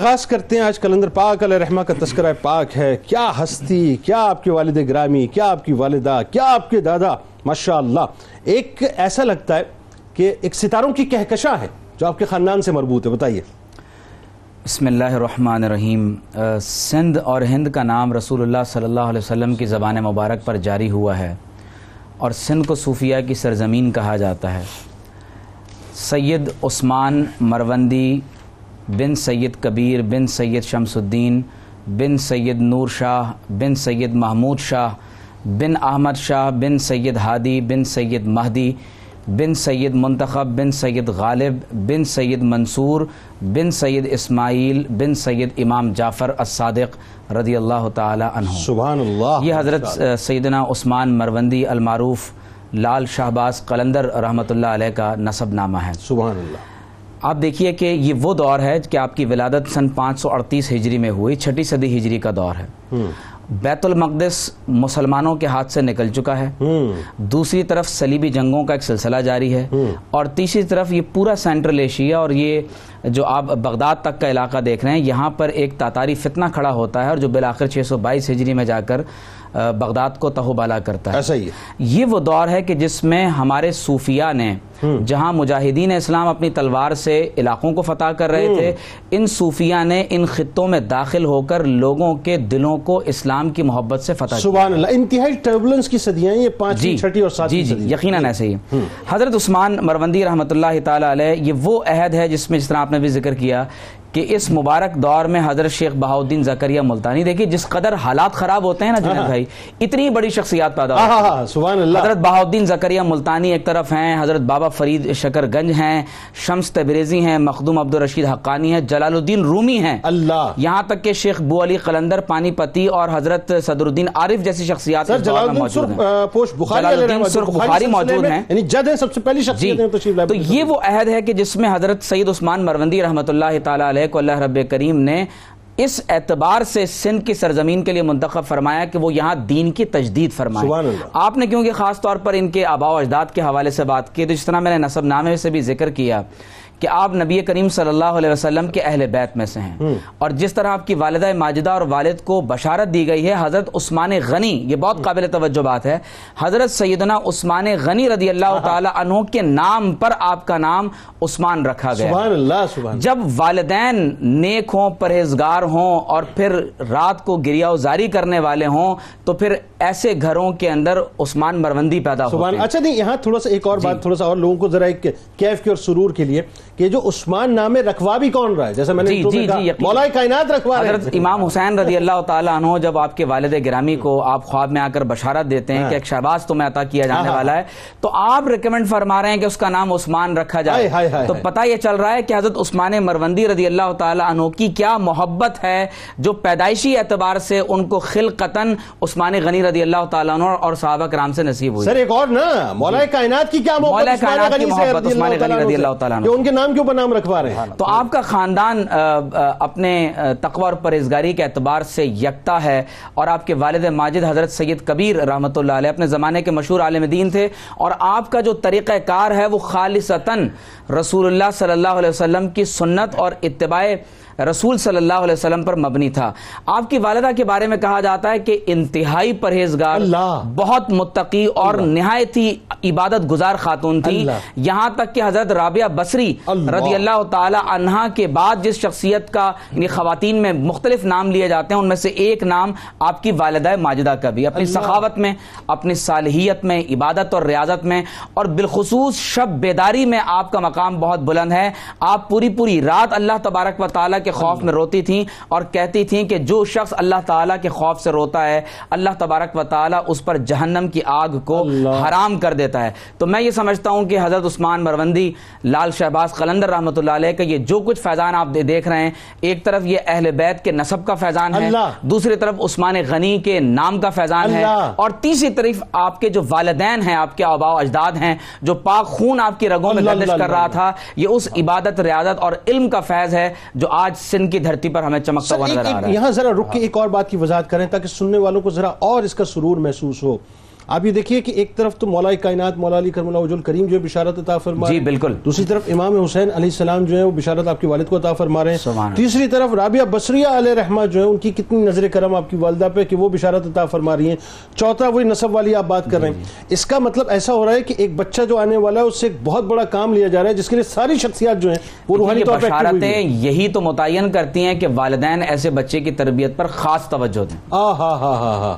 آغاز کرتے ہیں آج کلندر پاک علیہ رحمہ کا تذکرہ پاک ہے۔ کیا ہستی، کیا آپ کے والد گرامی، کیا آپ کی والدہ، کیا آپ کے دادا؟ ماشاءاللہ، ایک ایسا لگتا ہے کہ ایک ستاروں کی کہکشاں ہے جو آپ کے خاندان سے مربوط ہے۔ بتائیے۔ بسم اللہ الرحمن الرحیم۔ سندھ اور ہند کا نام رسول اللہ صلی اللہ علیہ وسلم کی زبان مبارک پر جاری ہوا ہے اور سندھ کو صوفیہ کی سرزمین کہا جاتا ہے۔ سید عثمان مروندی بن سید کبیر بن سید شمس الدین بن سید نور شاہ بن سید محمود شاہ بن احمد شاہ بن سید ہادی بن سید مہدی بن سید منتخب بن سید غالب بن سید منصور بن سید اسماعیل بن سید امام جعفر الصادق رضی اللہ تعالی عنہ سبحان اللہ یہ حضرت سیدنا عثمان مروندی المعروف لال شہباز قلندر رحمۃ اللہ علیہ کا نصب نامہ ہے سبحان اللہ آپ دیکھیے کہ یہ وہ دور ہے کہ آپ کی ولادت سن پانچ سو اڑتیس ہجری میں ہوئی چھٹی صدی ہجری کا دور ہے۔ بیت المقدس مسلمانوں کے ہاتھ سے نکل چکا ہے۔ دوسری طرف صلیبی جنگوں کا ایک سلسلہ جاری ہے۔ اور تیسری طرف یہ پورا سینٹرل ایشیا اور یہ جو آپ بغداد تک کا علاقہ دیکھ رہے ہیں یہاں پر ایک تاتاری فتنہ کھڑا ہوتا ہے اور جو بالآخر چھ سو بائیس ہجری میں جا کر بغداد کو تہو بالا کرتا ہے۔ ایسا ہی یہ وہ دور ہے کہ جس میں ہمارے صوفیاء نے جہاں مجاہدین اسلام اپنی تلوار سے علاقوں کو فتح کر رہے تھے ان صوفیاء نے ان خطوں میں داخل ہو کر لوگوں کے دلوں کو اسلام کی محبت سے فتح سبحان اللہ انتہائی ٹربلنس کی صدیاں یہ پانچویں چھٹی اور جی ساتویں جی صدی یقیناً ایسے ہی حضرت عثمان مروندی رحمۃ اللہ تعالی علیہ یہ وہ عہد ہے جس میں جس طرح آپ نے بھی ذکر کیا کہ اس مبارک دور میں حضرت شیخ بہاؤدین زکریہ ملتانی دیکھیے جس قدر حالات خراب ہوتے ہیں نا جنید بھائی اتنی بڑی شخصیات پیدا ہاں ہوتی ہاں ہیں۔ ہاں سبحان اللہ۔ حضرت بہاؤدین زکریہ ملتانی ایک طرف ہیں حضرت بابا فرید شکر گنج ہیں شمس تبریزی ہیں مخدوم عبد الرشید حقانی ہیں جلال الدین رومی ہیں۔ اللہ۔ یہاں تک کہ شیخ بو علی قلندر پانی پتی اور حضرت صدر الدین عارف جیسی شخصیات اس دور میں موجود ہیں۔ پوش بخاری جلال الدین سرخ بخاری موجود ہیں۔ یعنی جد ہیں سب سے پہلی جی شخصیت ہیں تشریف لائے۔ تو یہ وہ عہد ہے کہ جس میں حضرت سید عثمان مروندی رحمۃ اللہ تعالی علیہ کو اللہ رب کریم نے اس اعتبار سے سندھ کی سرزمین کے لیے منتخب فرمایا کہ وہ یہاں دین کی تجدید فرمائے۔ آپ نے کیونکہ خاص طور پر ان کے آبا و اجداد کے حوالے سے بات کی تو جس طرح میں نے نصب نامے سے بھی ذکر کیا کہ آپ نبی کریم صلی اللہ علیہ وسلم کے اہل بیت میں سے ہیں۔ اور جس طرح آپ کی والدہ ماجدہ اور والد کو بشارت دی گئی ہے حضرت عثمان غنی یہ بہت قابل توجہ بات ہے۔ حضرت سیدنا عثمان غنی رضی اللہ تعالی عنہ کے نام پر آپ کا نام عثمان رکھا گیا۔ سبحان اللہ سبحان جب والدین نیک ہوں پرہیزگار ہوں اور پھر رات کو گریا زاری کرنے والے ہوں تو پھر ایسے گھروں کے اندر عثمان مروندی پیدا ہوتے ہیں۔ اچھا نہیں یہاں تھوڑا سا ایک اور بات تھوڑا سا اور لوگوں کو ذرا ایک کیف کے اور سرور کے لیے۔ کہ جو عثمان نام رکھوا بھی کون رہا ہے؟ جیسا میں نے جی، جی، جی، مولا کائنات رکھوا رہے حضرت امام حسین رضی اللہ تعالیٰ عنہ جب آپ کے والد گرامی کو آپ خواب میں آ کر بشارت دیتے ہیں کہ ایک شہباز تمہیں عطا کیا جانے ہاں۔ والا ہے تو آپ ریکمنڈ فرما رہے ہیں کہ اس کا نام عثمان رکھا جائے۔ تو۔ پتہ یہ چل رہا ہے کہ حضرت عثمان مروندی رضی اللہ تعالیٰ عنہ کی کیا محبت ہے جو پیدائشی اعتبار سے ان کو خلقتاً عثمان غنی رضی اللہ تعالیٰ عنہ اور صحابہ کرام سے نصیب ہوئی۔ سر ایک اور نا مولا کائنات کی کیا محبت مولا عثمان کائنات کی محبت عثمان غنی رضی اللہ تعالیٰ عنہ۔ کہ ان کے نام کے اوپر نام رکھوا رہے ہیں؟ تو آپ کا خاندان اپنے تقوی اور پرہیزگاری کے اعتبار سے یکتا ہے اور آپ کے والد ماجد حضرت سید کبیر رحمۃ اللہ علیہ اپنے زمانے کے مشہور عالم دین تھے اور آپ کا جو طریقہ کار ہے وہ خالصتاً رسول اللہ صلی اللہ علیہ وسلم کی سنت اور اتباع رسول صلی اللہ علیہ وسلم پر مبنی تھا۔ آپ کی والدہ کے بارے میں کہا جاتا ہے کہ انتہائی پرہیزگار بہت متقی اور نہایت ہی عبادت گزار خاتون تھی۔ یہاں تک کہ حضرت رابعہ بصری رضی اللہ تعالی عنہا کے بعد جس شخصیت کا یعنی خواتین میں مختلف نام لیے جاتے ہیں ان میں سے ایک نام آپ کی والدہ ماجدہ کا بھی۔ اپنی سخاوت میں اپنی صالحیت میں عبادت اور ریاضت میں۔ اور بالخصوص شب بیداری میں آپ کا مقام بہت بلند ہے۔ آپ پوری پوری رات اللہ تبارک و تعالیٰ کے خوف میں روتی تھیں اور کہتی تھیں کہ جو شخص اللہ تعالیٰ کے خوف سے روتا ہے اللہ تبارک و تعالیٰ اس پر جہنم کی آگ کو حرام کر دیتا ہے۔ تو میں یہ سمجھتا ہوں کہ حضرت عثمان مروندی لال شہباز قلندر رحمۃ اللہ علیہ کا یہ جو کچھ فیضان آپ دیکھ رہے ہیں ایک طرف یہ اہل بیت کے نصب کا فیضان ہے دوسری طرف عثمان غنی کے نام کا فیضان ہے۔ اور تیسری طرف آپ کے جو والدین ہیں آپ کے آبا و اجداد ہیں جو پاک خون آپ کی رگوں میں گردش کر رہا۔ تھا یہ اس عبادت ریاضت اور علم کا فیض ہے جو آج سندھ کی دھرتی پر ہمیں چمکتا ہوا نظر آ رہا ہے۔ یہاں ذرا رک کے ایک اور بات کی وضاحت کریں تاکہ سننے والوں کو ذرا اور اس کا سرور محسوس ہو۔ آپ یہ دیکھیے کہ ایک طرف تو مولا کائنات مولا علی کرم اللہ الکریم جو ہے بشارت عطا فرما جی،۔ بالکل۔ دوسری طرف امام حسین علیہ السلام جو ہیں وہ بشارت آپ کے والد کو عطا فرما رہے ہیں۔ تیسری طرف رابعہ بصریہ علیہ رحمہ جو ہے ان کی کتنی نظر کرم آپ کی والدہ پہ کہ وہ بشارت عطا فرما رہی ہیں چوتھا وہی نصب والی آپ بات کر رہے ہیں اس کا مطلب ایسا ہو رہا ہے کہ ایک بچہ جو آنے والا ہے اس سے ایک بہت بڑا کام لیا جا رہا ہے جس کے لیے ساری شخصیات جو ہیں وہ روحانی طور ہوئی بشارتیں۔ یہی تو متعین کرتی ہیں کہ والدین ایسے بچے کی تربیت پر خاص توجہ دیں آہ ہاں ہاں ہاں ہاں